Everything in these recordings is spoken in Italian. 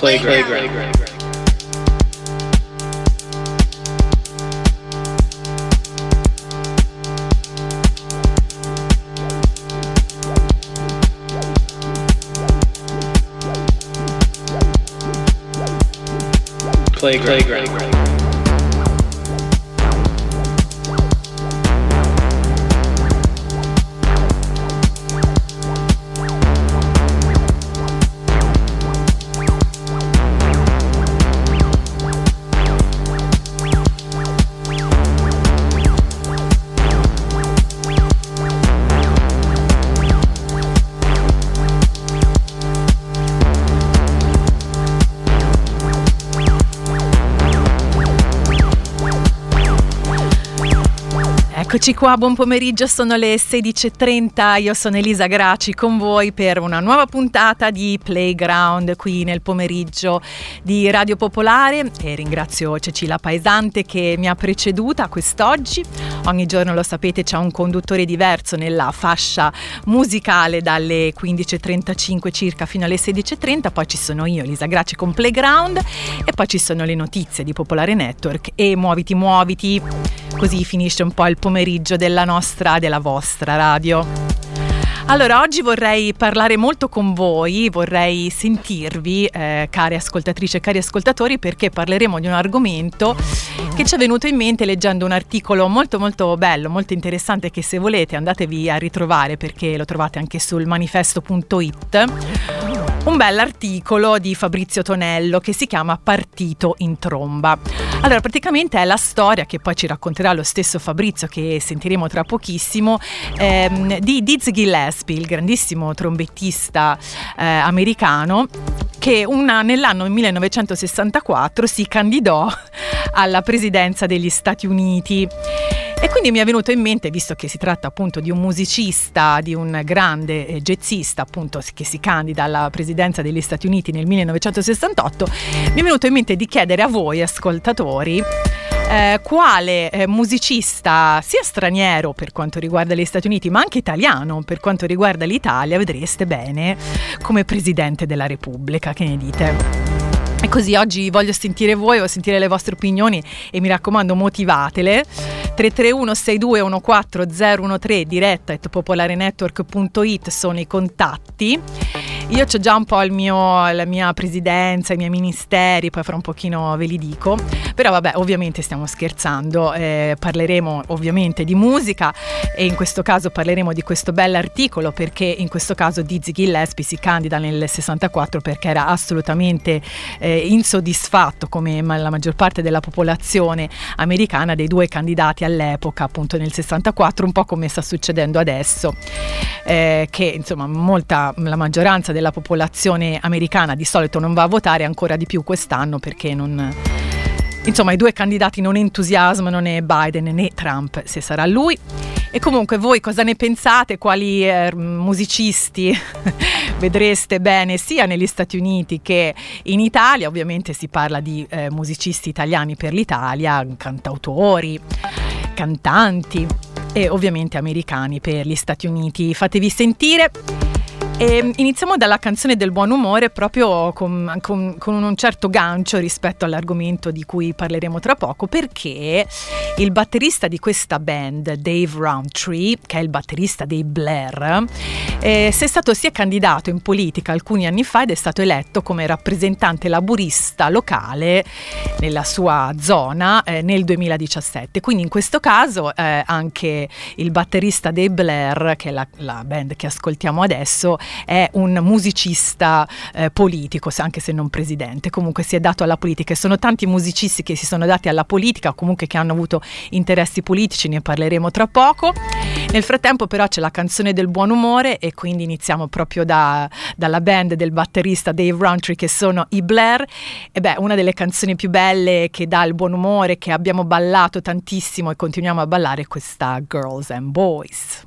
Playground. Playground. Playground. Playground. Eccoci qua, buon pomeriggio, sono le 16.30, io sono Elisa Graci con voi per una nuova puntata di Playground qui nel pomeriggio di Radio Popolare e ringrazio Cecilia Paesante che mi ha preceduta quest'oggi. Ogni giorno lo sapete c'è un conduttore diverso nella fascia musicale dalle 15.35 circa fino alle 16.30, poi ci sono io Elisa Graci con Playground e poi ci sono le notizie di Popolare Network e muoviti muoviti, così finisce un po' il pomeriggio della nostra, della vostra radio. Allora, oggi vorrei parlare molto con voi, vorrei sentirvi, eh, care ascoltatrici e cari ascoltatori, perché parleremo di un argomento che ci è venuto in mente leggendo un articolo molto molto bello, molto interessante che se volete andatevi a ritrovare perché lo trovate anche sul manifesto.it un bell'articolo di Fabrizio Tonello che si chiama Partito in tromba. Allora, praticamente è la storia che poi ci racconterà lo stesso Fabrizio, che sentiremo tra pochissimo, ehm, di Dizzy Gillespie, il grandissimo trombettista eh, americano, che una, nell'anno 1964 si candidò alla presidenza degli Stati Uniti. E quindi mi è venuto in mente, visto che si tratta appunto di un musicista, di un grande eh, jazzista appunto che si candida alla presidenza degli Stati Uniti nel 1968, mi è venuto in mente di chiedere a voi ascoltatori eh, quale eh, musicista sia straniero per quanto riguarda gli Stati Uniti, ma anche italiano per quanto riguarda l'Italia, vedreste bene come presidente della Repubblica. Che ne dite? E così oggi voglio sentire voi, voglio sentire le vostre opinioni e mi raccomando motivatele. 331 6214 013 diretta at popolarenetwork.it sono i contatti. Io ho già un po' mio, la mia presidenza, i miei ministeri, poi fra un pochino ve li dico. Però vabbè, ovviamente stiamo scherzando, eh, parleremo ovviamente di musica e in questo caso parleremo di questo bell'articolo perché in questo caso Dizzy Gillespie si candida nel 64 perché era assolutamente eh, insoddisfatto come la maggior parte della popolazione americana dei due candidati all'epoca, appunto nel 64, un po' come sta succedendo adesso, eh, che insomma molta, la maggioranza della popolazione americana di solito non va a votare ancora di più quest'anno perché non Insomma, i due candidati non entusiasmano né Biden né Trump, se sarà lui. E comunque voi cosa ne pensate? Quali eh, musicisti vedreste bene sia negli Stati Uniti che in Italia? Ovviamente si parla di eh, musicisti italiani per l'Italia, cantautori, cantanti e ovviamente americani per gli Stati Uniti. Fatevi sentire. E ehm, iniziamo dalla canzone del buon umore proprio con, con, con, un certo gancio rispetto all'argomento di cui parleremo tra poco perché il batterista di questa band, Dave Roundtree, che è il batterista dei Blair, eh, si è stato sia candidato in politica alcuni anni fa ed è stato eletto come rappresentante laburista locale nella sua zona eh, nel 2017. Quindi in questo caso eh, anche il batterista dei Blair, che è la, la band che ascoltiamo adesso, è un musicista eh, politico, anche se non presidente, comunque si è dato alla politica e sono tanti musicisti che si sono dati alla politica, comunque che hanno avuto interessi politici, ne parleremo tra poco. Nel frattempo però c'è la canzone del buon umore e quindi iniziamo proprio da, dalla band del batterista Dave Roundtree che sono i Blair e beh una delle canzoni più belle che dà il buon umore, che abbiamo ballato tantissimo e continuiamo a ballare è questa Girls and Boys.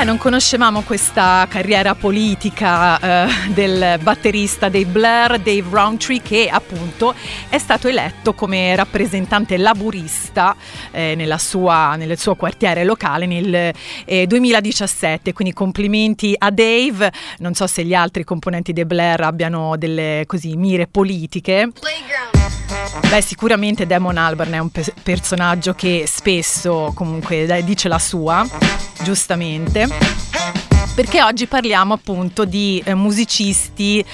Beh, non conoscevamo questa carriera politica eh, del batterista dei Blair, Dave Roundtree, che appunto è stato eletto come rappresentante laburista eh, sua, nel suo quartiere locale nel eh, 2017. Quindi complimenti a Dave. Non so se gli altri componenti dei Blair abbiano delle così mire politiche. Beh, sicuramente Damon Albarn è un pe- personaggio che spesso comunque dice la sua, giustamente perché oggi parliamo appunto di eh, musicisti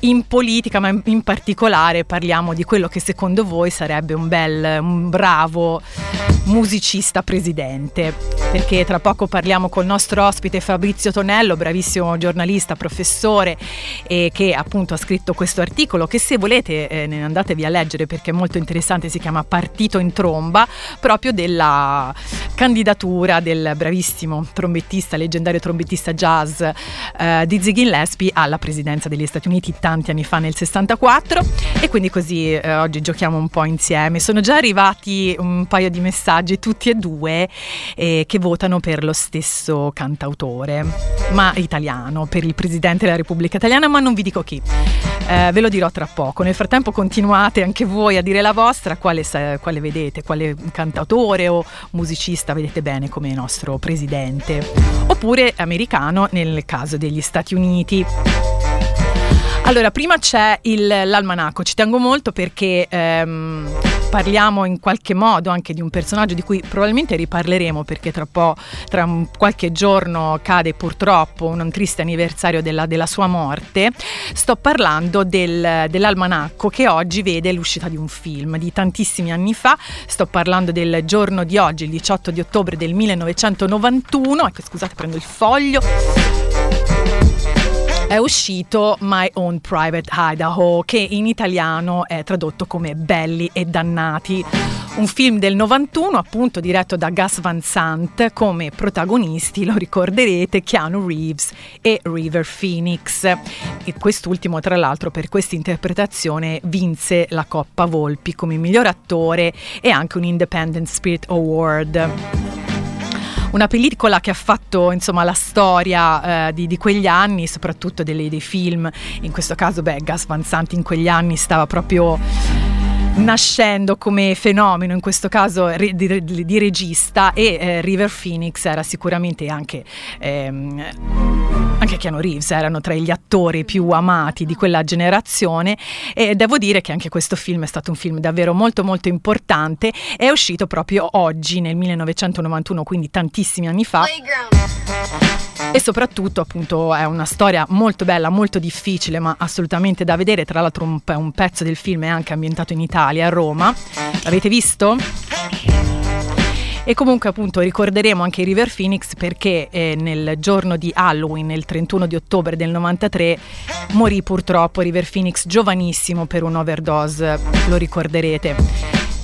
in politica, ma in particolare parliamo di quello che secondo voi sarebbe un bel, un bravo musicista presidente. Perché tra poco parliamo col nostro ospite Fabrizio Tonello, bravissimo giornalista, professore, eh, che appunto ha scritto questo articolo che se volete eh, ne andatevi a leggere perché è molto interessante, si chiama Partito in tromba, proprio della candidatura del bravissimo trombettista, leggendario trombettista jazz eh, di Ziggy Gillespie alla presidenza degli Stati Uniti tanti anni fa nel 64 e quindi così eh, oggi giochiamo un po' insieme. Sono già arrivati un paio di messaggi tutti e due eh, che votano per lo stesso cantautore, ma italiano, per il presidente della Repubblica Italiana, ma non vi dico chi. Eh, ve lo dirò tra poco. Nel frattempo continuate anche voi a dire la vostra, quale, quale vedete, quale cantautore o musicista vedete bene come nostro presidente, oppure americano nel caso degli Stati Uniti. Allora, prima c'è il, l'almanacco, ci tengo molto perché ehm, parliamo in qualche modo anche di un personaggio di cui probabilmente riparleremo perché tra, tra qualche giorno cade purtroppo un triste anniversario della, della sua morte. Sto parlando del, dell'almanacco che oggi vede l'uscita di un film di tantissimi anni fa. Sto parlando del giorno di oggi, il 18 di ottobre del 1991. Ecco, scusate, prendo il foglio è uscito My Own Private Idaho, che in italiano è tradotto come Belli e Dannati. Un film del 91, appunto diretto da Gus Van Sant, come protagonisti, lo ricorderete, Keanu Reeves e River Phoenix. E quest'ultimo, tra l'altro, per questa interpretazione vinse la Coppa Volpi come miglior attore e anche un Independent Spirit Award una pellicola che ha fatto insomma la storia eh, di, di, quegli anni, soprattutto delle, dei film. In questo caso, beh, Gas Van Sant in quegli anni stava proprio nascendo come fenomeno, in questo caso di, di, di regista, e eh, River Phoenix era sicuramente anche, ehm, anche Keanu Reeves, erano tra gli attori più amati di quella generazione. E devo dire che anche questo film è stato un film davvero molto molto importante, è uscito proprio oggi nel 1991, quindi tantissimi anni fa. E soprattutto appunto è una storia molto bella, molto difficile ma assolutamente da vedere, tra l'altro un, un pezzo del film è anche ambientato in Italia, a Roma. L'avete visto? E comunque appunto ricorderemo anche River Phoenix perché eh, nel giorno di Halloween, il 31 di ottobre del 93, morì purtroppo River Phoenix giovanissimo per un'overdose, lo ricorderete.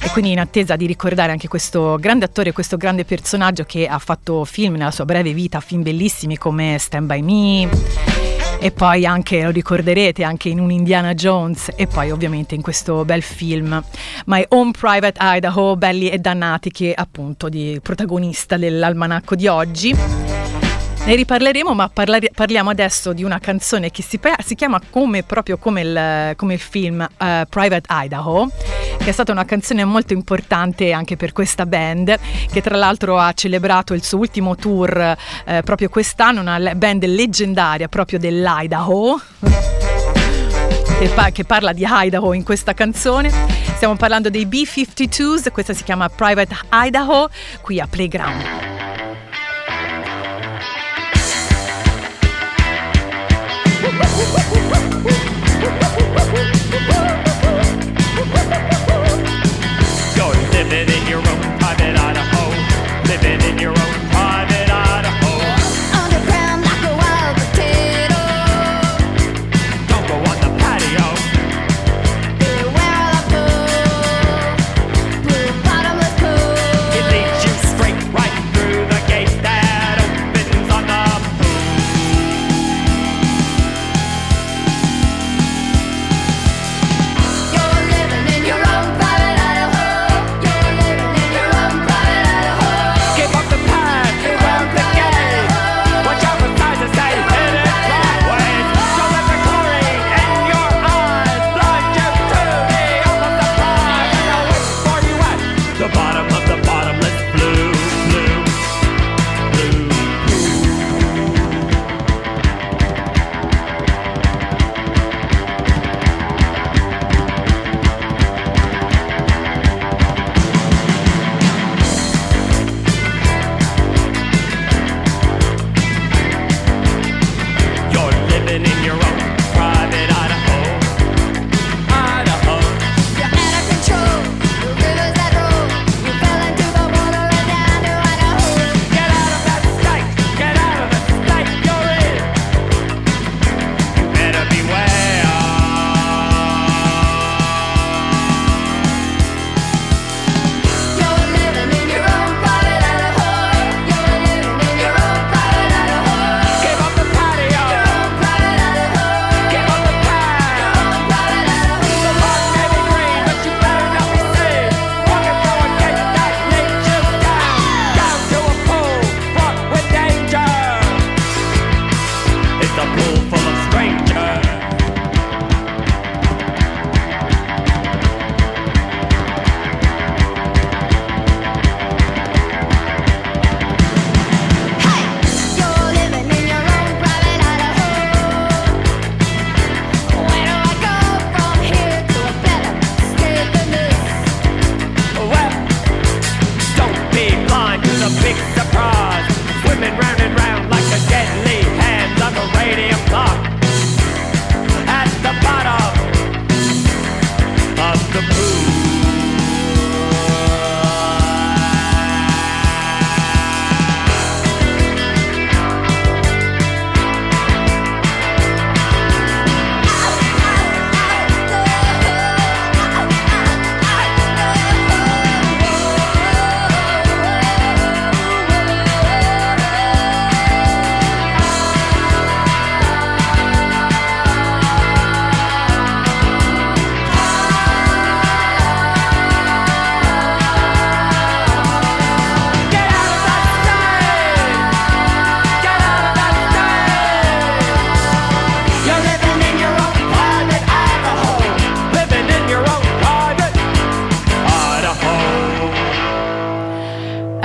E quindi in attesa di ricordare anche questo grande attore, questo grande personaggio che ha fatto film nella sua breve vita, film bellissimi come Stand By Me e poi anche, lo ricorderete, anche in un Indiana Jones e poi ovviamente in questo bel film My Home Private Idaho, belli e dannati, che appunto di protagonista dell'almanacco di oggi. Ne riparleremo, ma parla- parliamo adesso di una canzone che si, si chiama come, proprio come il, come il film uh, Private Idaho, che è stata una canzone molto importante anche per questa band, che tra l'altro ha celebrato il suo ultimo tour uh, proprio quest'anno, una band leggendaria proprio dell'Idaho. Che, pa- che parla di Idaho in questa canzone. Stiamo parlando dei B-52s, questa si chiama Private Idaho, qui a Playground.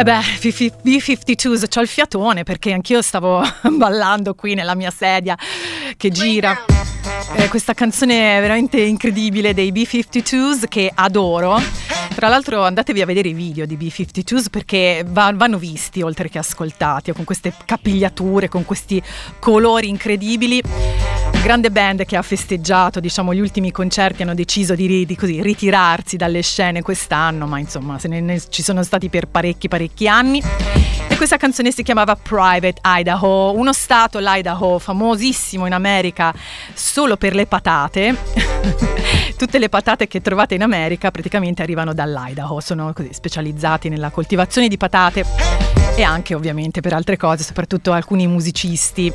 Beh, B-52s, c'ho il fiatone perché anch'io stavo ballando qui nella mia sedia che gira. Eh, questa canzone è veramente incredibile dei B-52s che adoro. Tra l'altro andatevi a vedere i video di B-52s perché va- vanno visti oltre che ascoltati, con queste capigliature, con questi colori incredibili grande band che ha festeggiato diciamo, gli ultimi concerti, hanno deciso di, di così, ritirarsi dalle scene quest'anno, ma insomma ne, ne, ci sono stati per parecchi parecchi anni. E questa canzone si chiamava Private Idaho, uno stato, l'Idaho, famosissimo in America solo per le patate. Tutte le patate che trovate in America praticamente arrivano dall'Idaho, sono così specializzati nella coltivazione di patate e anche ovviamente per altre cose, soprattutto alcuni musicisti.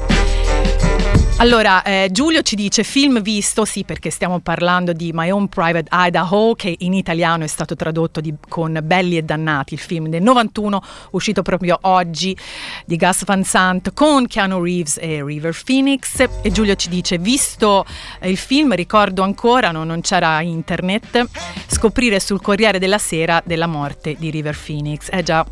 Allora, eh, Giulio ci dice film visto, sì perché stiamo parlando di My Own Private Idaho che in italiano è stato tradotto di, con Belli e Dannati, il film del 91 uscito proprio oggi di Gus Van Sant con Keanu Reeves e River Phoenix e Giulio ci dice visto il film ricordo ancora, no, non c'era internet, scoprire sul Corriere della Sera della morte di River Phoenix. Eh già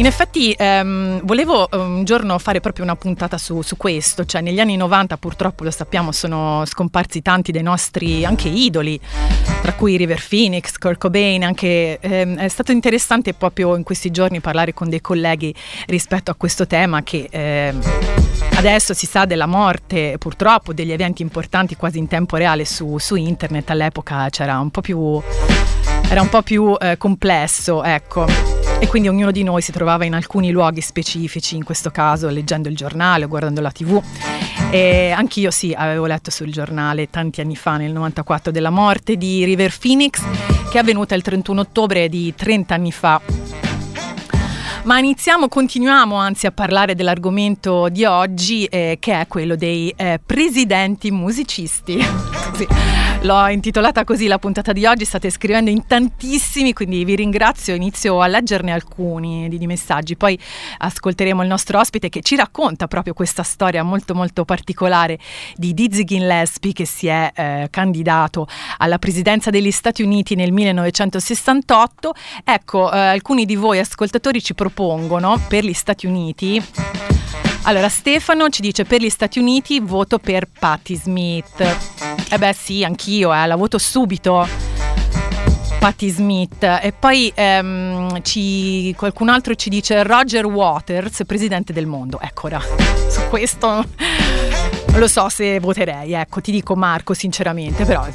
in effetti ehm, volevo ehm, un giorno fare proprio una puntata su, su, questo, cioè negli anni 90 purtroppo lo sappiamo sono scomparsi tanti dei nostri anche idoli, tra cui River Phoenix, Kurt Cobain, anche, ehm, è stato interessante proprio in questi giorni parlare con dei colleghi rispetto a questo tema che ehm, adesso si sa della morte purtroppo degli eventi importanti quasi in tempo reale su, su internet, all'epoca c'era un po' più, era un po' più eh, complesso, ecco. E quindi ognuno di noi si trovava in alcuni luoghi specifici, in questo caso leggendo il giornale o guardando la tv. E anch'io sì, avevo letto sul giornale tanti anni fa, nel 94, della morte di River Phoenix, che è avvenuta il 31 ottobre di 30 anni fa ma iniziamo, continuiamo anzi a parlare dell'argomento di oggi eh, che è quello dei eh, presidenti musicisti. sì. L'ho intitolata così la puntata di oggi, state scrivendo in tantissimi, quindi vi ringrazio, inizio a leggerne alcuni di, di messaggi, poi ascolteremo il nostro ospite che ci racconta proprio questa storia molto molto particolare di Dizzy Gillespie che si è eh, candidato alla presidenza degli Stati Uniti nel 1968. Ecco, eh, alcuni di voi ascoltatori ci propongono per gli Stati Uniti allora, Stefano ci dice per gli Stati Uniti voto per Patti Smith. Eh beh sì, anch'io, eh, la voto subito. Patti Smith. E poi ehm, ci, qualcun altro ci dice Roger Waters, presidente del mondo. Ecco, ora, su questo non lo so se voterei, ecco, ti dico Marco sinceramente, però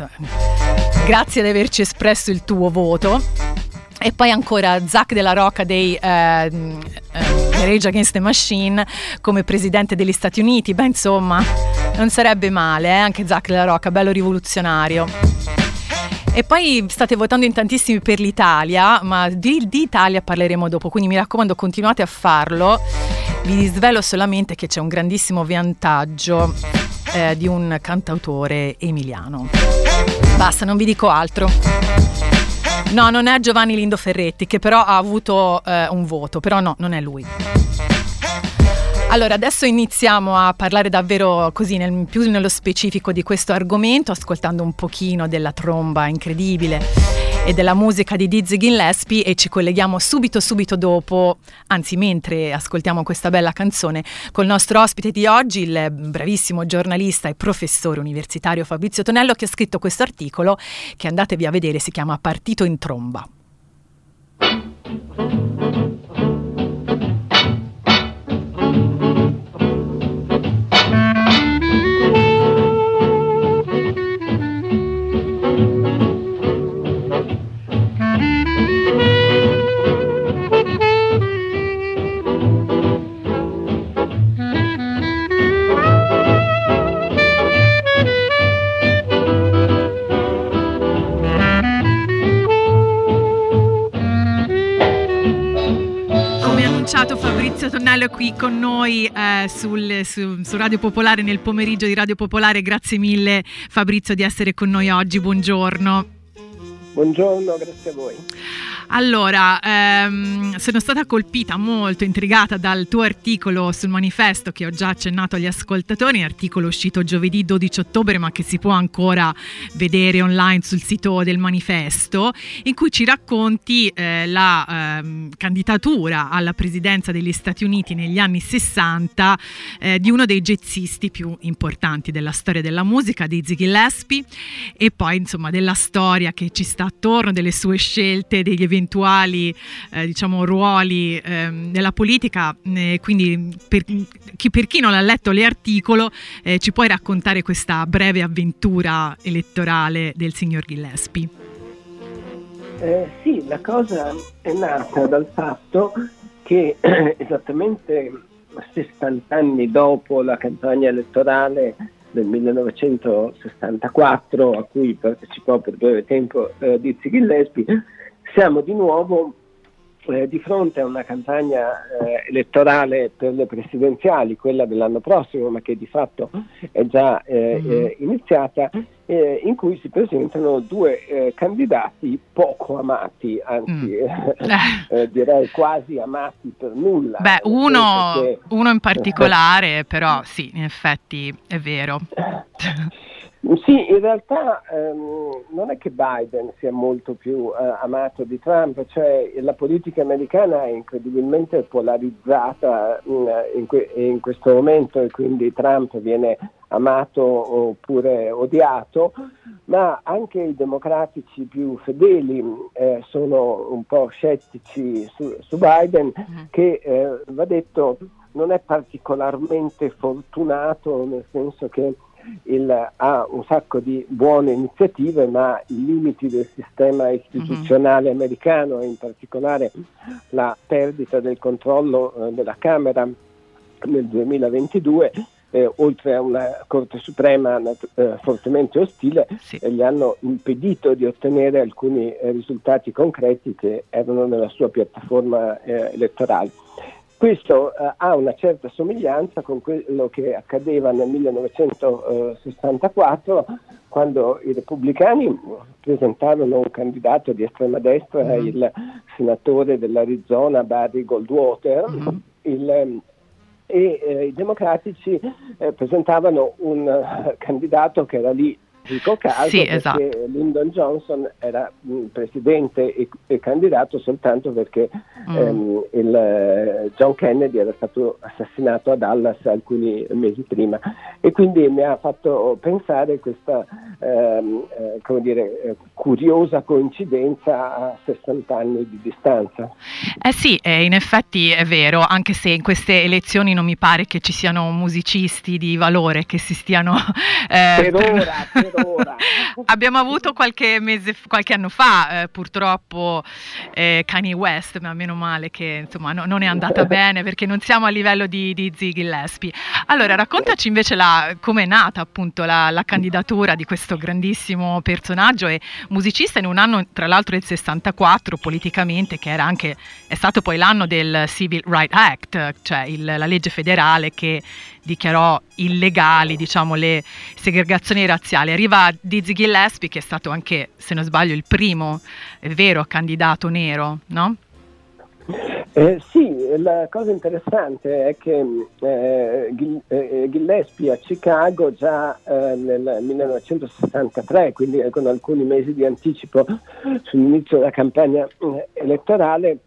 grazie di averci espresso il tuo voto. E poi ancora Zach della Rocca dei eh, eh, Rage Against the Machine come presidente degli Stati Uniti. Beh, insomma, non sarebbe male, eh? anche Zach della Rocca, bello rivoluzionario. E poi state votando in tantissimi per l'Italia, ma di, di, Italia parleremo dopo, quindi mi raccomando continuate a farlo. Vi svelo solamente che c'è un grandissimo vantaggio eh, di un cantautore emiliano. Basta, non vi dico altro. No, non è Giovanni Lindo Ferretti, che però ha avuto eh, un voto, però no, non è lui. Allora, adesso iniziamo a parlare davvero così nel, più nello specifico di questo argomento, ascoltando un pochino della tromba incredibile e della musica di Dizzy Gillespie e ci colleghiamo subito subito dopo, anzi mentre ascoltiamo questa bella canzone, col nostro ospite di oggi, il bravissimo giornalista e professore universitario Fabrizio Tonello che ha scritto questo articolo che andatevi a vedere, si chiama Partito in tromba. Tonnello qui con noi eh, sul, su, su, Radio Popolare nel pomeriggio di Radio Popolare. Grazie mille Fabrizio di essere con noi oggi. Buongiorno. Buongiorno, grazie a voi. Allora, ehm, sono stata colpita molto, intrigata dal tuo articolo sul manifesto che ho già accennato agli ascoltatori, articolo uscito giovedì 12 ottobre ma che si può ancora vedere online sul sito del manifesto, in cui ci racconti eh, la ehm, candidatura alla presidenza degli Stati Uniti negli anni 60 eh, di uno dei jazzisti più importanti della storia della musica, di Ziggy Gillespie, e poi insomma della storia che ci sta attorno, delle sue scelte, degli eventuali eh, diciamo, ruoli eh, nella politica. Eh, quindi per chi, per chi, non ha letto l'articolo eh, ci puoi raccontare questa breve avventura elettorale del signor Gillespie? Eh, sì, la cosa è nata dal fatto che esattamente 60 anni dopo la campagna elettorale del 1964 a cui partecipò per breve tempo eh, Dizzy Gillespie, siamo di nuovo eh, di fronte a una campagna eh, elettorale per le presidenziali, quella dell'anno prossimo, ma che di fatto è già eh, mm-hmm. iniziata, eh, in cui si presentano due eh, candidati poco amati, anzi mm. direi quasi amati per nulla. Beh, uno, che... uno in particolare, però sì, in effetti è vero. Sì, in realtà ehm, non è che Biden sia molto più eh, amato di Trump, cioè la politica americana è incredibilmente polarizzata in, in, que- in questo momento e quindi Trump viene amato oppure odiato, ma anche i democratici più fedeli eh, sono un po' scettici su, su Biden, mm-hmm. che eh, va detto non è particolarmente fortunato, nel senso che il, ha un sacco di buone iniziative, ma i limiti del sistema istituzionale mm-hmm. americano e in particolare la perdita del controllo eh, della Camera nel 2022 eh, oltre a una Corte Suprema eh, fortemente ostile, sì. eh, gli hanno impedito di ottenere alcuni eh, risultati concreti che erano nella sua piattaforma eh, elettorale. Questo eh, ha una certa somiglianza con quello che accadeva nel 1964 quando i repubblicani presentarono un candidato di estrema destra, mm-hmm. il senatore dell'Arizona Barry Goldwater, mm-hmm. il, ehm, e eh, i democratici eh, presentavano un uh, candidato che era lì Dico caso sì, perché esatto. Lyndon Johnson era mm, presidente e, e, candidato soltanto perché mm. ehm, il, eh, John Kennedy era stato assassinato a Dallas alcuni mesi prima e quindi mi ha fatto pensare questa ehm, eh, come dire, eh, curiosa coincidenza a 60 anni di distanza. Eh sì, eh, in effetti è vero, anche se in queste elezioni non mi pare che ci siano musicisti di valore che si stiano... Eh, per ora, per so ora. Abbiamo avuto qualche mese, qualche anno fa, eh, purtroppo, eh, Kanye West, ma meno male che insomma no, non è andata bene perché non siamo a livello di, di Ziggy Gillespie. Allora, raccontaci invece come è nata appunto la, la, candidatura di questo grandissimo personaggio e musicista in un anno, tra l'altro, del 64, politicamente, che era anche, è stato poi l'anno del Civil Rights Act, cioè il, la legge federale che dichiarò illegali diciamo, le segregazioni razziali. Arriva Dizzy Gillespie che è stato anche, se non sbaglio, il primo vero candidato nero, no? Eh, sì, la cosa interessante è che eh, eh Gillespie a Chicago già eh, nel 1963, quindi con alcuni mesi di anticipo sull'inizio della campagna eh, elettorale,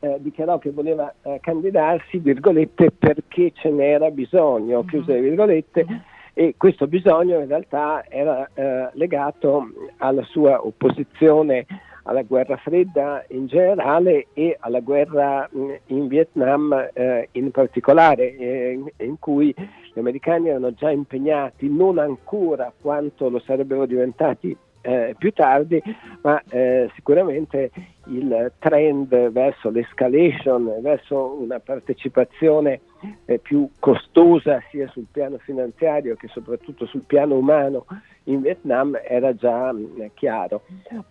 eh, dichiarò che voleva eh, candidarsi, virgolette, perché ce n'era bisogno, mm-hmm. chiuse le virgolette, mm-hmm. E questo bisogno in realtà era eh, legato alla sua opposizione alla guerra fredda in generale e alla guerra in Vietnam eh, in particolare, eh, in cui gli americani erano già impegnati, non ancora quanto lo sarebbero diventati eh, più tardi, ma eh, sicuramente il trend verso l'escalation, verso una partecipazione eh, più costosa sia sul piano finanziario che soprattutto sul piano umano in Vietnam era già mh, mm, chiaro.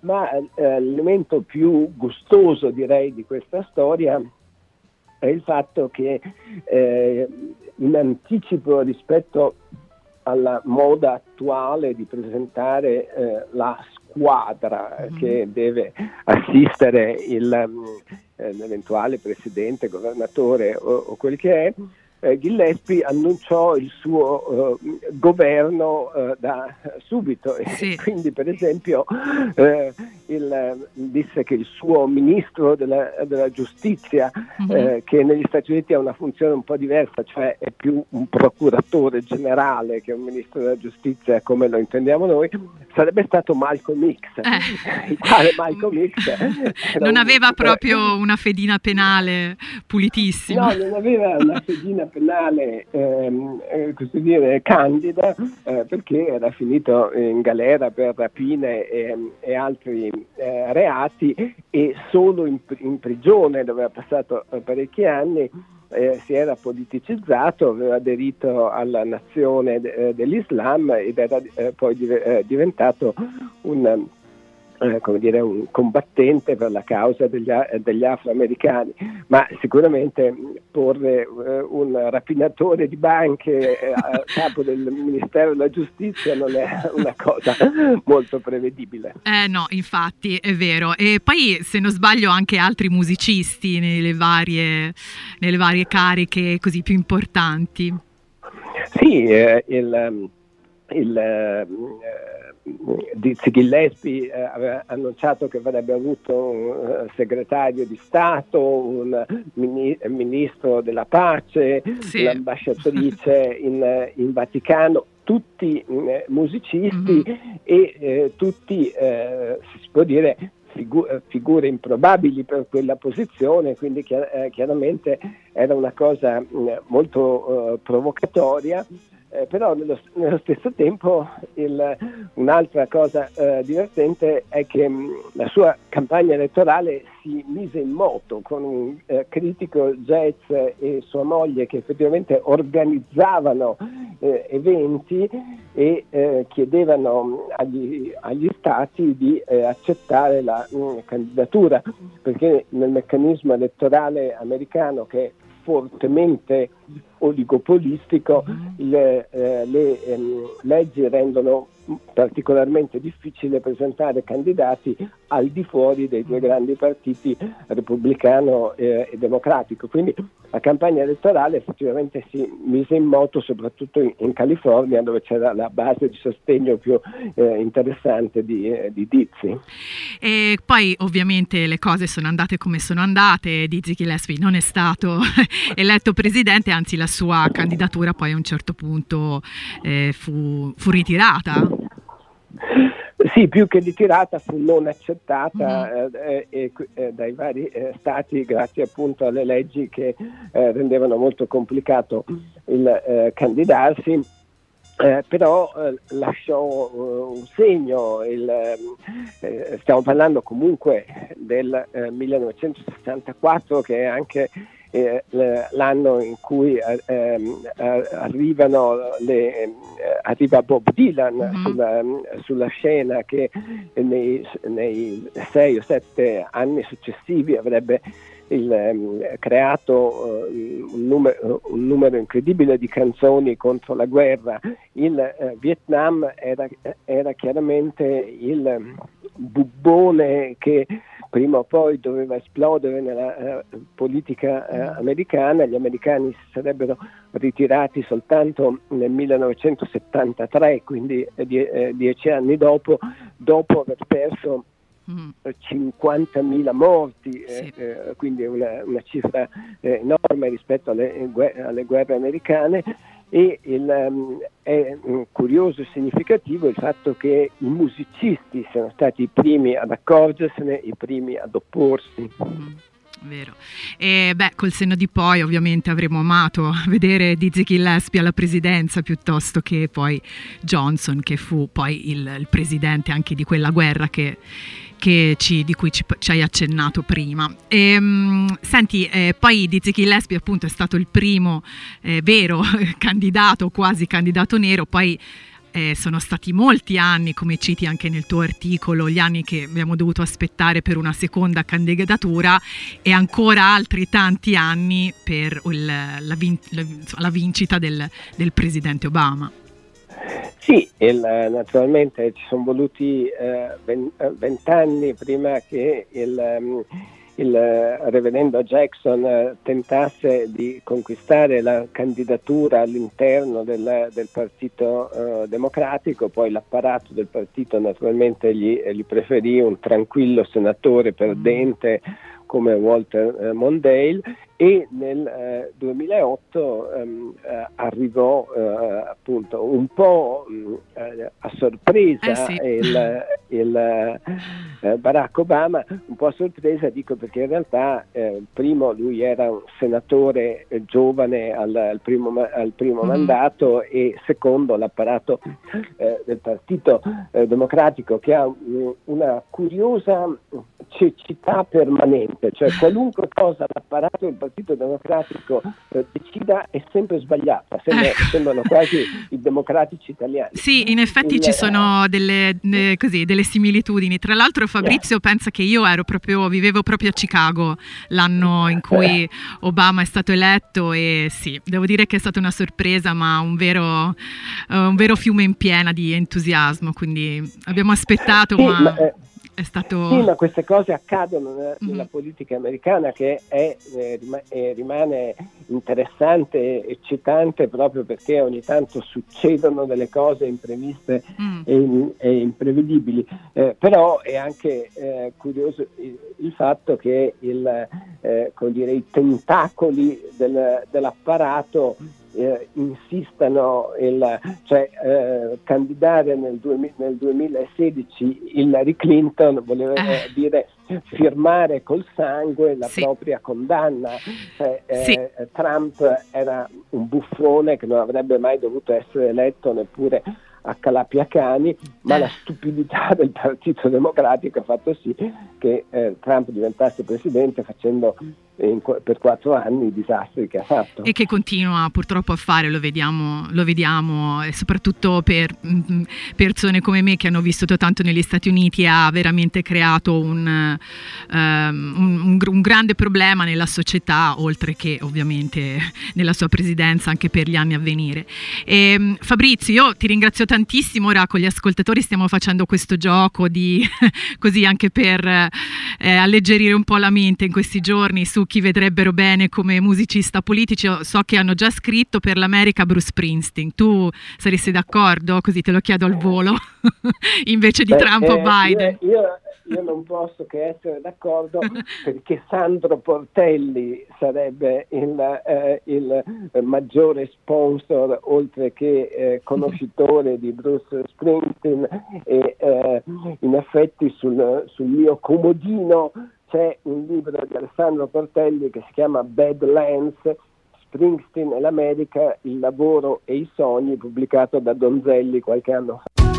Ma eh, l'elemento più gustoso direi di questa storia è il fatto che eh, in anticipo rispetto alla moda attuale di presentare eh, la squadra mm-hmm. che deve assistere il, mm, eh, l'eventuale presidente, governatore o, o quel che è, eh, Gillespie annunciò il suo eh, governo eh, da subito sì. quindi per esempio eh, il, disse che il suo ministro della, della giustizia mm-hmm. che negli Stati Uniti ha una funzione un po' diversa cioè è più un procuratore generale che un ministro della giustizia come lo intendiamo noi sarebbe stato Malcolm X eh. il quale Malcolm X non aveva un... proprio una fedina penale pulitissima no non aveva una fedina penale ehm, eh, così dire candida eh, perché era finito in galera per rapine e, e altri eh, reati e solo in, in, prigione dove ha passato eh, parecchi anni eh, si era politicizzato, aveva aderito alla nazione de- eh, dell'Islam ed era poi di- diventato un eh, come dire, un combattente per la causa degli, degli afroamericani, ma sicuramente porre eh, un rapinatore di banche eh, a capo del Ministero della Giustizia non è una cosa molto prevedibile. Eh no, infatti è vero. E poi se non sbaglio anche altri musicisti nelle varie, nelle varie cariche così più importanti. Sì, eh, il, il eh, Dizzy Gillespie eh, aveva annunciato che avrebbe avuto un uh, segretario di Stato, un mini- ministro della pace, sì. l'ambasciatrice in, in, Vaticano, tutti eh, musicisti mm-hmm. e eh, tutti, eh, si può dire, figu- figure improbabili per quella posizione, quindi chiar- eh, chiaramente era una cosa mh, molto provocatoria eh, però nello, nello, stesso tempo il, un'altra cosa eh, divertente è che mh, mm, la sua campagna elettorale si mise in moto con un eh, critico jazz e sua moglie che effettivamente organizzavano eh, eventi e eh, chiedevano agli, agli, stati di eh, accettare la mh, mm, candidatura. Perché nel meccanismo elettorale americano che fortemente oligopolistico, mm-hmm. le, eh, le ehm, leggi rendono particolarmente difficile presentare candidati al di fuori dei due mm. grandi partiti repubblicano eh, e democratico. Quindi la campagna elettorale effettivamente si mise in moto soprattutto in, in California dove c'era la base di sostegno più eh, interessante di, eh, di, Dizzy. E poi ovviamente le cose sono andate come sono andate, Dizzy Gillespie non è stato eletto presidente, anzi la sua candidatura poi a un certo punto eh, fu, fu ritirata. Sì, più che ritirata fu non accettata mm-hmm. eh, eh, eh, dai vari eh, stati grazie appunto alle leggi che eh, rendevano molto complicato il candidarsi. però lasciò un segno, il, stiamo parlando comunque del 1964 che è anche eh, l'anno in cui eh, ehm, arrivano le, eh, arriva Bob Dylan mm-hmm. sulla, sulla, scena che nei, nei, sei o sette anni successivi avrebbe il, um, creato uh, un, numero, un, numero, incredibile di canzoni contro la guerra. Il uh, Vietnam era, era, chiaramente il bubbone che prima o poi doveva esplodere nella uh, politica uh, americana, gli americani si sarebbero ritirati soltanto nel 1973, quindi eh, die- dieci anni dopo, dopo aver perso 50.000 morti, sì. eh, quindi una, una cifra eh, enorme rispetto alle, alle, guerre americane e il, um, è um, curioso e significativo il fatto che i musicisti siano stati i primi ad accorgersene, i primi ad opporsi. Mm. Vero. E beh, col senno di poi ovviamente avremmo amato vedere Dizzy Gillespie alla presidenza piuttosto che poi Johnson che fu poi il, il presidente anche di quella guerra che ci, di cui ci, ci, hai accennato prima. E, um, senti, eh, poi Dizzy Gillespie appunto è stato il primo eh, vero candidato, quasi candidato nero, poi eh, sono stati molti anni, come citi anche nel tuo articolo, gli anni che abbiamo dovuto aspettare per una seconda candidatura e ancora altri tanti anni per il, la, vin- la, vincita del, del presidente Obama. Sì, il, naturalmente ci sono voluti eh, vent'anni prima che il, um, il reverendo Jackson eh, tentasse di conquistare la candidatura all'interno del, del Partito eh, Democratico, poi l'apparato del partito naturalmente gli, gli preferì un tranquillo senatore perdente come Walter eh, Mondale e nel eh, 2008 ehm, eh, arrivò eh, appunto un po' mh, mm, eh, a sorpresa eh sì. il, il eh, Barack Obama, un po' a sorpresa dico perché in realtà primo lui era un senatore giovane al, al primo, al primo mm-hmm. mandato e secondo l'apparato del Partito Democratico che ha mh, una curiosa cecità permanente, cioè qualunque cosa l'apparato del Partito Partito Democratico eh, decida è sempre sbagliata, sembra, eh. sembrano quasi i democratici italiani. Sì, in effetti Il, ci sono delle, eh, così, delle, similitudini. Tra l'altro Fabrizio yeah. pensa che io ero proprio, vivevo proprio a Chicago l'anno in cui eh. Obama è stato eletto e sì, devo dire che è stata una sorpresa, ma un vero, uh, un vero fiume in piena di entusiasmo, quindi abbiamo aspettato, sì, ma... ma eh, è stato... Sì, ma queste cose accadono nella, mm-hmm. nella politica americana che è, eh, eh, rimane interessante eccitante proprio perché ogni tanto succedono delle cose impreviste mm. e, e, imprevedibili. Eh, però è anche eh, curioso il, il, fatto che il, eh, dire, i tentacoli del, dell'apparato eh, insistano il, cioè, eh, candidare nel, 2000, nel, 2016 Hillary Clinton voleva eh. dire firmare col sangue la sì. propria condanna. Cioè, eh, sì. Trump era un buffone che non avrebbe mai dovuto essere eletto neppure a Calapiacani, ma la stupidità del Partito Democratico ha fatto sì che eh, Trump diventasse presidente facendo per quattro anni i disastri che ha fatto. E che continua purtroppo a fare, lo vediamo, lo vediamo soprattutto per mh, mm, persone come me che hanno vissuto tanto negli Stati Uniti ha veramente creato un, um, un, un, grande problema nella società, oltre che ovviamente nella sua presidenza anche per gli anni a venire. E, um, Fabrizio, io ti ringrazio tantissimo, ora con gli ascoltatori stiamo facendo questo gioco di così anche per eh, alleggerire un po' la mente in questi giorni su chi vedrebbero bene come musicista politico. So che hanno già scritto per l'America Bruce Springsteen. Tu saresti d'accordo? Così te lo chiedo al volo, invece di Beh, Trump eh, o Biden. Io, io, io, non posso che essere d'accordo perché Sandro Portelli sarebbe il, eh, il maggiore sponsor, oltre che eh, conoscitore di Bruce Springsteen e eh, in effetti sul, sul mio comodino c'è un libro di Alessandro Portelli che si chiama Badlands, Springsteen e l'America, il lavoro e i sogni, pubblicato da Donzelli qualche anno fa.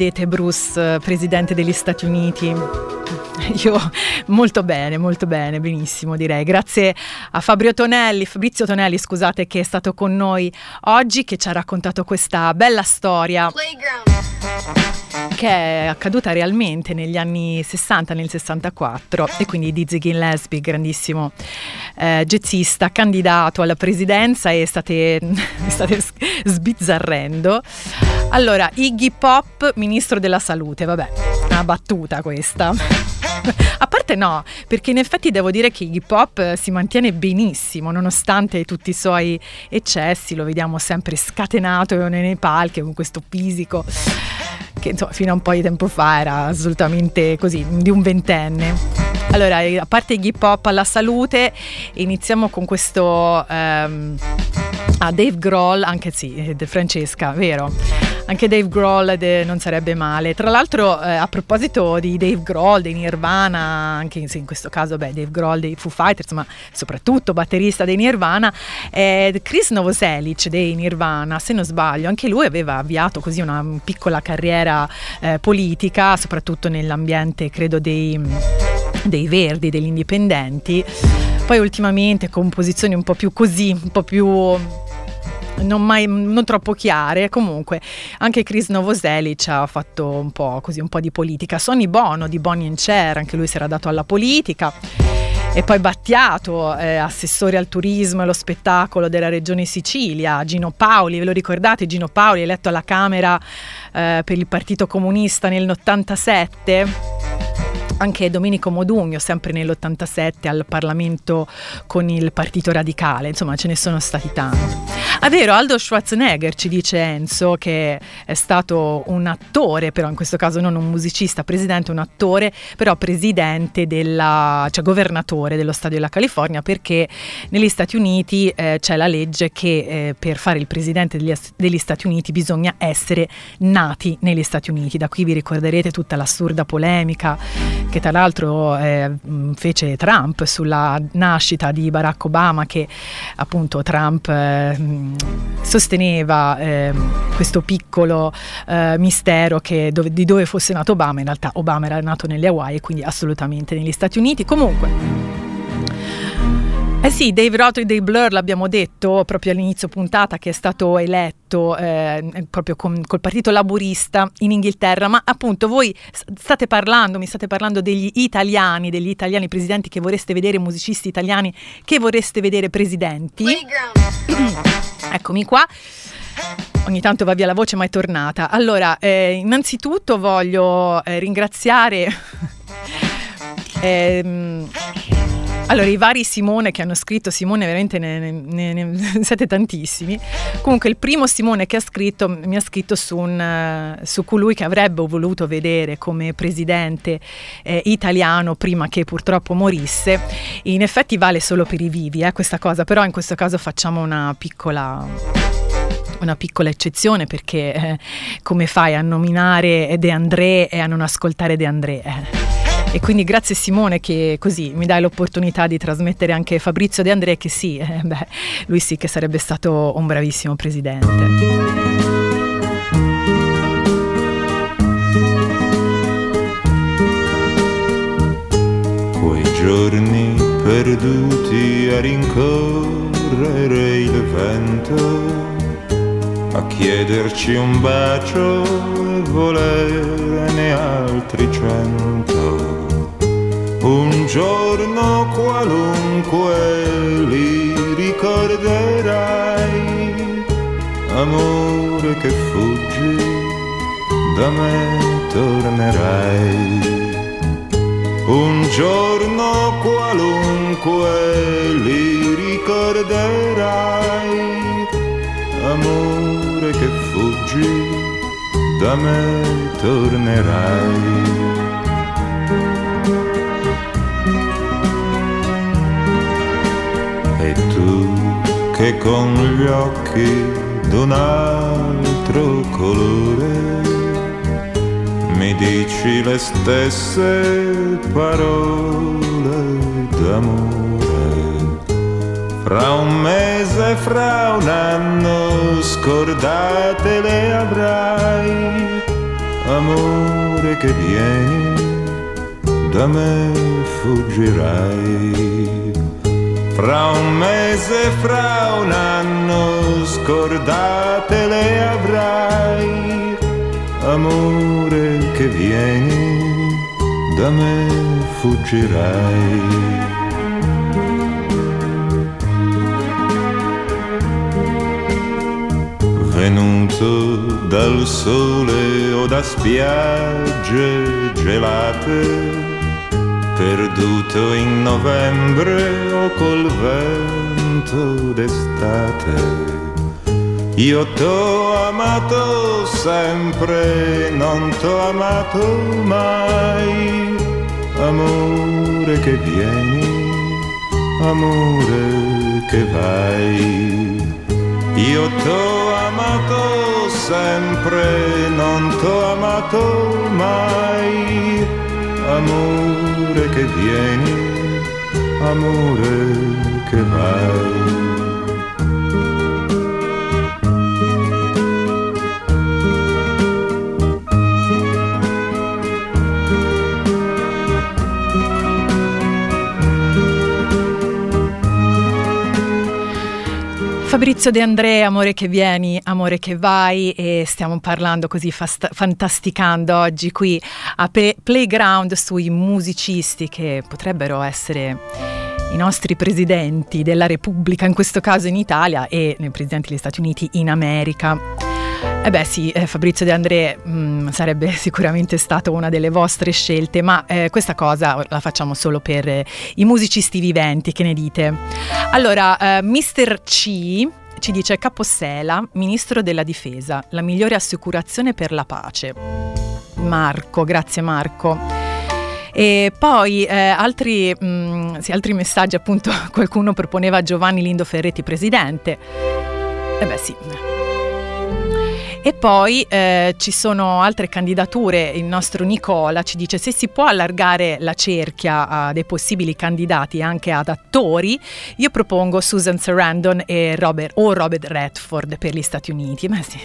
Vedete Bruce, presidente degli Stati Uniti? Io molto bene, molto bene, benissimo direi. Grazie a Fabio Tonelli, Fabrizio Tonelli, scusate, che è stato con noi oggi, che ci ha raccontato questa bella storia. Che è accaduta realmente negli anni 60, nel 64, e quindi Dizzy Gillespie, grandissimo eh, jazzista, candidato alla presidenza e state, state sbizzarrendo. Allora, Iggy Pop, ministro della salute, vabbè, una battuta questa. A parte no, perché in effetti devo dire che Iggy Pop eh, si mantiene benissimo, nonostante tutti i suoi eccessi, lo vediamo sempre scatenato nei palchi con questo fisico che insomma, fino a un po' di tempo fa era assolutamente così, di un ventenne. Allora, eh, a parte Iggy Pop alla salute, iniziamo con questo... Um, Ah, Dave Grohl, anche sì, eh, Francesca, vero. Anche Dave Grohl de, non sarebbe male. Tra l'altro, eh, a proposito di Dave Grohl, dei Nirvana, anche in, questo caso, beh, Dave Grohl dei Foo Fighters, ma soprattutto batterista dei Nirvana, eh, Chris Novoselic dei Nirvana, se non sbaglio, anche lui aveva avviato così una piccola carriera eh, politica, soprattutto nell'ambiente, credo, dei, dei Verdi, degli indipendenti. Poi ultimamente composizioni un po' più così, un po' più non, mai, non troppo chiare. Comunque, anche Chris Novoselic ha fatto un po' così, un po' di politica. Sonny Bono di Bonnie Cher, anche lui si era dato alla politica. E poi Battiato, eh, assessore al turismo e allo spettacolo della regione Sicilia, Gino Paoli, ve lo ricordate? Gino Paoli eletto alla Camera eh, per il Partito Comunista nell'87? anche Domenico Modugno, sempre nell'87 al Parlamento con il Partito Radicale, insomma ce ne sono stati tanti. È vero, Aldo Schwarzenegger ci dice Enzo che è stato un attore, però in questo caso non un musicista, presidente, un attore, però presidente della, cioè governatore dello Stato della California perché negli Stati Uniti eh, c'è la legge che eh, per fare il presidente degli, degli Stati Uniti bisogna essere nati negli Stati Uniti. Da qui vi ricorderete tutta l'assurda polemica che tra l'altro eh, fece Trump sulla nascita di Barack Obama che appunto Trump eh, sosteneva eh, questo piccolo eh, mistero dove, di dove fosse nato Obama, in realtà Obama era nato nelle Hawaii e quindi assolutamente negli Stati Uniti. Comunque eh sì, Dave Rothery dei Blur l'abbiamo detto proprio all'inizio puntata che è stato eletto eh, proprio con, col partito laburista in Inghilterra, ma appunto voi state parlando, mi state parlando degli italiani, degli italiani presidenti che vorreste vedere, musicisti italiani che vorreste vedere presidenti. Eccomi qua. Ogni tanto va via la voce, ma è tornata. Allora, eh, innanzitutto voglio eh, ringraziare... ehm, allora, i vari Simone che hanno scritto, Simone veramente ne, ne, ne, ne siete tantissimi. Comunque il primo Simone che ha scritto mi ha scritto su, un, su colui che avrebbe voluto vedere come presidente eh, italiano prima che purtroppo morisse. In effetti vale solo per i vivi eh, questa cosa, però in questo caso facciamo una piccola una piccola eccezione perché eh, come fai a nominare De André e a non ascoltare De André? Eh. E quindi grazie Simone che così mi dai l'opportunità di trasmettere anche Fabrizio De André che sì, eh, beh, lui sì che sarebbe stato un bravissimo presidente. Quei giorni perduti a rincorrere il vento, a chiederci un bacio e volerne altri cento un giorno qualunque li ricorderai, amore che fuggi, da me tornerai. Un giorno qualunque li ricorderai, amore che fuggi, da me tornerai. che con gli occhi d'un altro colore mi dici le stesse parole d'amore. Fra un mese, fra un anno, scordate le avrai, amore che vieni, da me fuggirai. Fra un mese, fra un anno, scordate le avrai, amore che vieni, da me fuggirai. Sole o da spiagge gelate, perduto in novembre o col vento d'estate. Io t'ho amato sempre, non t'ho amato mai, amore che vieni, amore che vai. Io t'ho amato sempre, non t'ho amato mai. Amore che vieni, amore che vai. Fabrizio De Andrea, amore che vieni, amore che vai e stiamo parlando così fast- fantasticando oggi qui a Pe- Playground sui musicisti che potrebbero essere i nostri presidenti della Repubblica, in questo caso in Italia e i presidenti degli Stati Uniti in America. Eh beh sì, eh, Fabrizio De André mh, mm, sarebbe sicuramente stata una delle vostre scelte, ma eh, questa cosa la facciamo solo per eh, i musicisti viventi, che ne dite? Allora, eh, Mr. C ci dice Capossela, ministro della difesa, la migliore assicurazione per la pace. Marco, grazie Marco. E poi eh, altri, mh, mm, sì, altri messaggi, appunto, qualcuno proponeva Giovanni Lindo Ferretti presidente. Eh beh sì, e poi eh, ci sono altre candidature, il nostro Nicola ci dice se si può allargare la cerchia dei possibili candidati anche ad attori, io propongo Susan Sarandon e Robert, o Robert Redford per gli Stati Uniti. Ma sì,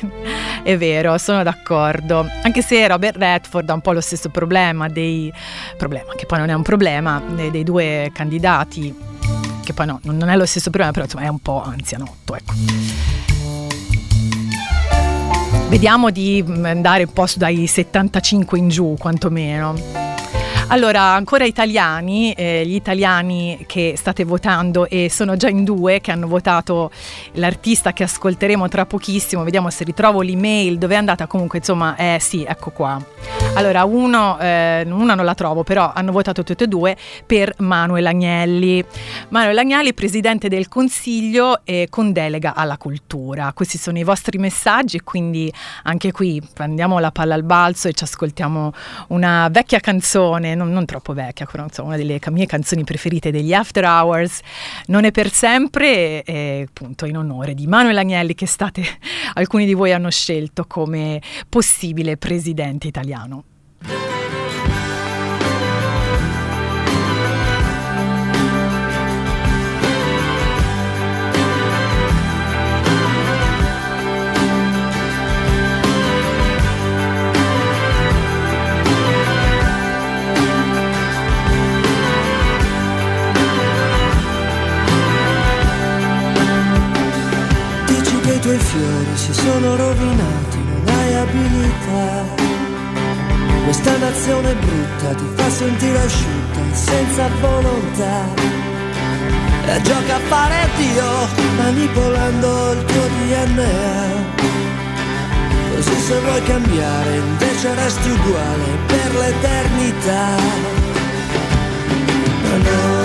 è vero, sono d'accordo. Anche se Robert Redford ha un po' lo stesso problema dei... problema, che poi non è un problema, dei, dei due candidati, che poi no, non è lo stesso problema, però insomma è un po' anzianotto, ecco. Vediamo di andare un po' dai 75 in giù, quantomeno. Allora, ancora italiani, eh, gli italiani che state votando e sono già in due che hanno votato l'artista che ascolteremo tra pochissimo, vediamo se ritrovo l'email, dove è andata comunque, insomma, eh sì, ecco qua. Allora, uno, eh, una non la trovo, però hanno votato tutte e due per Manuel Agnelli. Manuel Agnelli, presidente del Consiglio e con delega alla cultura. Questi sono i vostri messaggi, quindi anche qui prendiamo la palla al balzo e ci ascoltiamo una vecchia canzone non, non troppo vecchia, però insomma, una delle mie canzoni preferite degli After Hours, Non è per sempre, e, appunto in onore di Manuel Agnelli che state, alcuni di voi hanno scelto come possibile presidente italiano. Tuoi fiori si sono rovinati, non hai abilità. Questa nazione brutta ti fa sentire asciutta, senza volontà. E gioca a fare Dio, manipolando il tuo DNA. Così se vuoi cambiare, invece resti uguale per l'eternità. Ma non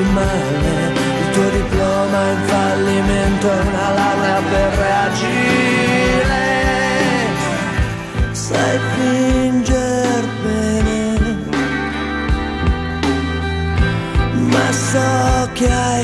male, il tuo diploma in fallimento è una laurea per reagire, sai finger bene, ma so che hai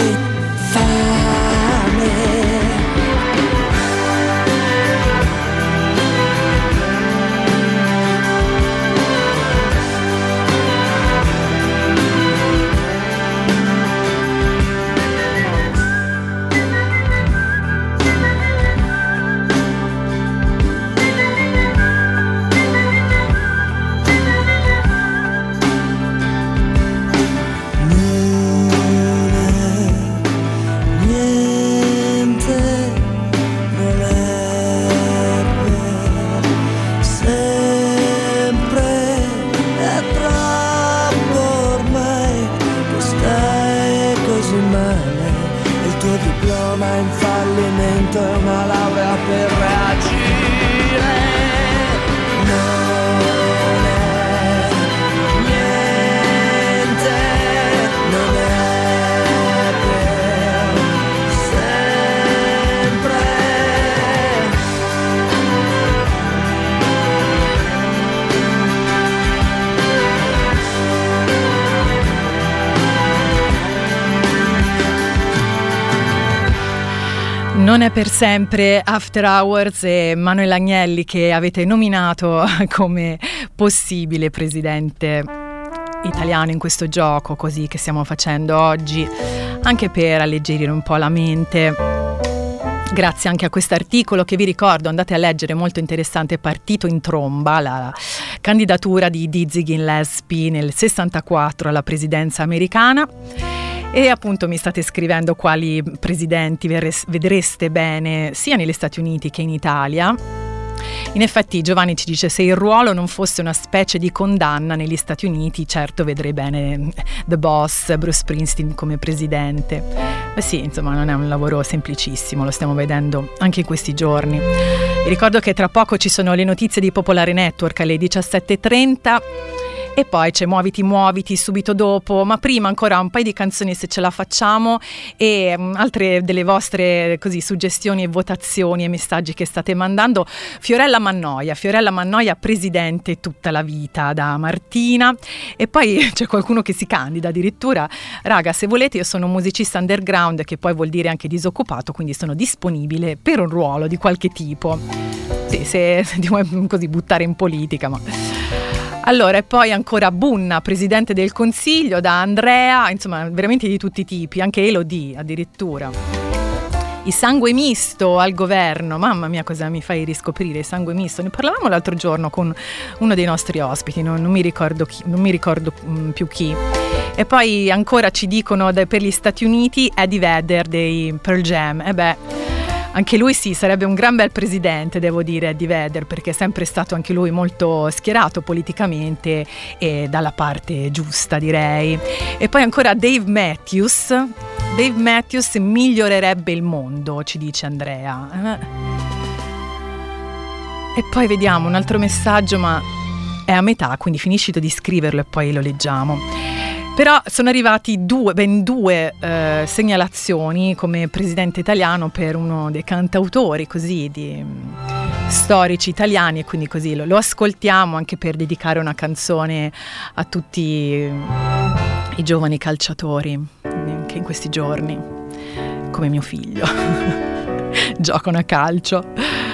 Non è per sempre After Hours e Manuel Agnelli che avete nominato come possibile presidente italiano in questo gioco così che stiamo facendo oggi, anche per alleggerire un po' la mente. Grazie anche a quest'articolo che vi ricordo, andate a leggere, molto interessante, Partito in tromba, la candidatura di Dizzy Gillespie nel 64 alla presidenza americana. E appunto mi state scrivendo quali presidenti vedreste bene sia negli Stati Uniti che in Italia. In effetti Giovanni ci dice se il ruolo non fosse una specie di condanna negli Stati Uniti, certo vedrei bene The Boss, Bruce Springsteen come presidente. Ma sì, insomma non è un lavoro semplicissimo, lo stiamo vedendo anche in questi giorni. Vi ricordo che tra poco ci sono le notizie di Popolare Network alle 17.30 e poi c'è Muoviti Muoviti subito dopo, ma prima ancora un paio di canzoni se ce la facciamo e um, altre delle vostre così, suggestioni e votazioni e messaggi che state mandando. Fiorella Mannoia, Fiorella Mannoia presidente tutta la vita da Martina e poi c'è qualcuno che si candida addirittura. Raga, se volete io sono un musicista underground che poi vuol dire anche disoccupato, quindi sono disponibile per un ruolo di qualche tipo. Se, se ti vuoi così buttare in politica, ma... Allora, e poi ancora Bunna, presidente del consiglio, da Andrea, insomma, veramente di tutti i tipi, anche Elodie addirittura. Il sangue misto al governo, mamma mia cosa mi fai riscoprire il sangue misto, ne parlavamo l'altro giorno con uno dei nostri ospiti, non, non mi ricordo, chi, non mi ricordo mm, più chi. E poi ancora ci dicono per gli Stati Uniti Eddie Vedder dei Pearl Jam, e beh... Anche lui sì, sarebbe un gran bel presidente, devo dire, Eddie Vedder, perché è sempre stato anche lui molto schierato politicamente e dalla parte giusta, direi. E poi ancora Dave Matthews. Dave Matthews migliorerebbe il mondo, ci dice Andrea. Eh. E poi vediamo un altro messaggio, ma è a metà, quindi finiscito di scriverlo e poi lo leggiamo. Però sono arrivati due, ben due eh, segnalazioni come presidente italiano per uno dei cantautori così di mm, storici italiani e quindi così lo, lo ascoltiamo anche per dedicare una canzone a tutti mm, i giovani calciatori anche in questi giorni come mio figlio giocano a calcio.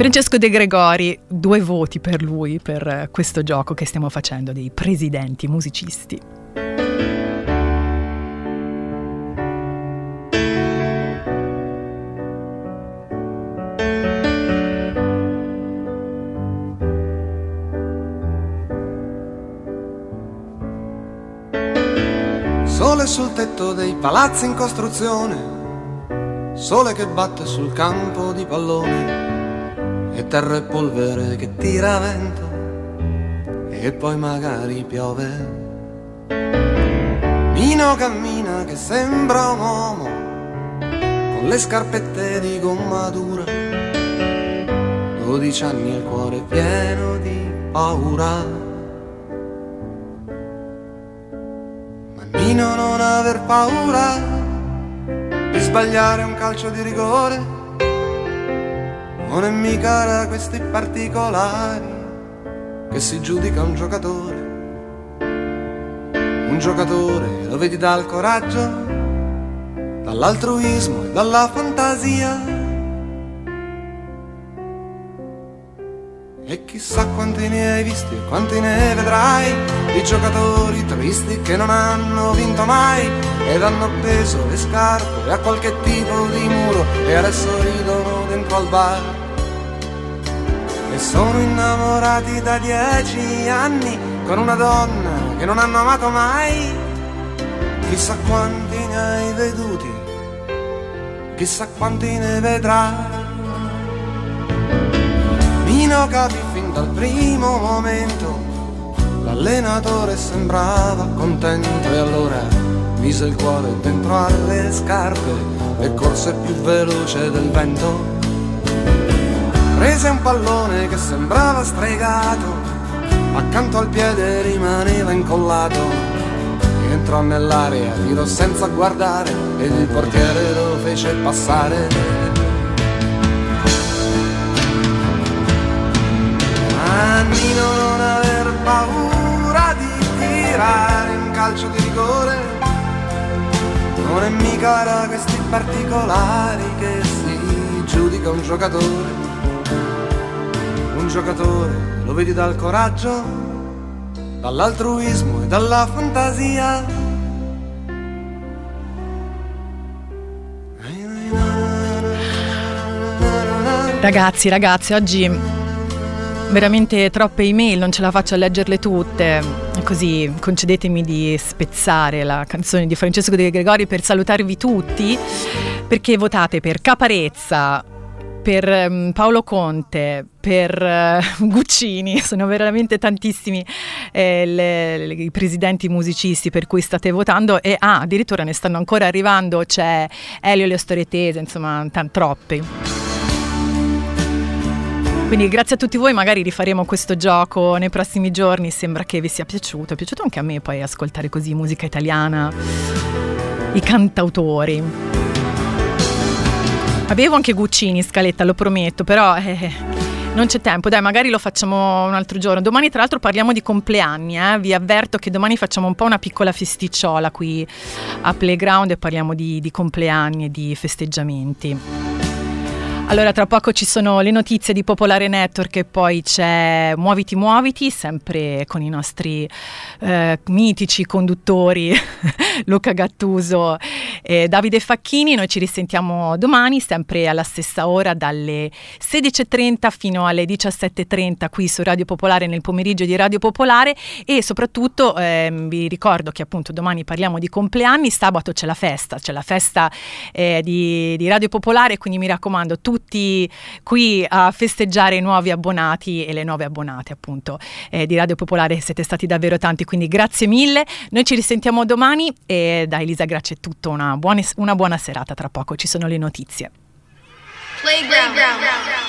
Francesco De Gregori, due voti per lui per eh, questo gioco che stiamo facendo dei presidenti musicisti. Sole sul tetto dei palazzi in costruzione, sole che batte sul campo di pallone e terra e polvere che tira vento e poi magari piove. Nino cammina che sembra un uomo con le scarpette di gomma dura. 12 anni il cuore pieno di paura. Nino non aver paura di sbagliare un calcio di rigore. Non è mica da questi particolari che si giudica un giocatore. Un giocatore lo vedi dal coraggio, dall'altruismo e dalla fantasia E chissà quanti ne hai visti e quanti ne vedrai di giocatori tristi che non hanno vinto mai ed hanno appeso le scarpe a qualche tipo di muro e adesso ridono dentro al bar. E sono innamorati da dieci anni con una donna che non hanno amato mai. Chissà quanti ne hai veduti, chissà quanti ne vedrai. Nino capì fin dal primo momento, l'allenatore sembrava contento e allora mise il cuore dentro alle scarpe e corse più veloce del vento. Prese un pallone che sembrava stregato, accanto al piede rimaneva incollato. Entrò nell'area, tirò senza guardare ed il portiere lo fece passare. Nannino non aver paura di tirare un calcio di rigore non è mica da questi particolari che si giudica un giocatore giocatore lo vedi dal coraggio dall'altruismo e dalla fantasia Ragazzi, ragazzi, oggi veramente troppe email, non ce la faccio a leggerle tutte. Così concedetemi di spezzare la canzone di Francesco De Gregori per salutarvi tutti, perché votate per Caparezza, per um, Paolo Conte, per uh, Guccini, sono veramente tantissimi eh, le, le, i presidenti musicisti per cui state votando e ah, addirittura ne stanno ancora arrivando, c'è Elio Le Storietese, insomma, t- troppi. Quindi grazie a tutti voi, magari rifaremo questo gioco nei prossimi giorni, sembra che vi sia piaciuto, è piaciuto anche a me poi ascoltare così musica italiana, i cantautori. Avevo anche Guccini in scaletta, lo prometto, però eh, non c'è tempo, dai, magari lo facciamo un altro giorno. Domani, tra l'altro, parliamo di compleanni. Eh? Vi avverto che domani facciamo un po' una piccola festicciola qui a Playground e parliamo di, di compleanni e di festeggiamenti. Allora, tra poco ci sono le notizie di Popolare Network e poi c'è Muoviti Muoviti, sempre con i nostri eh, mitici conduttori Luca Gattuso e Davide Facchini. Noi ci risentiamo domani, sempre alla stessa ora, dalle 16.30 fino alle 17.30 qui su Radio Popolare nel pomeriggio di Radio Popolare e soprattutto eh, vi ricordo che appunto domani parliamo di compleanni, sabato c'è la festa, c'è la festa eh, di, di Radio Popolare, quindi mi raccomando tutti tutti qui a festeggiare i nuovi abbonati e le nuove abbonate appunto eh, di Radio Popolare, siete stati davvero tanti, quindi grazie mille, noi ci risentiamo domani e da Elisa Grazie è tutto, una buona, una buona serata, tra poco ci sono le notizie. Playground. Playground.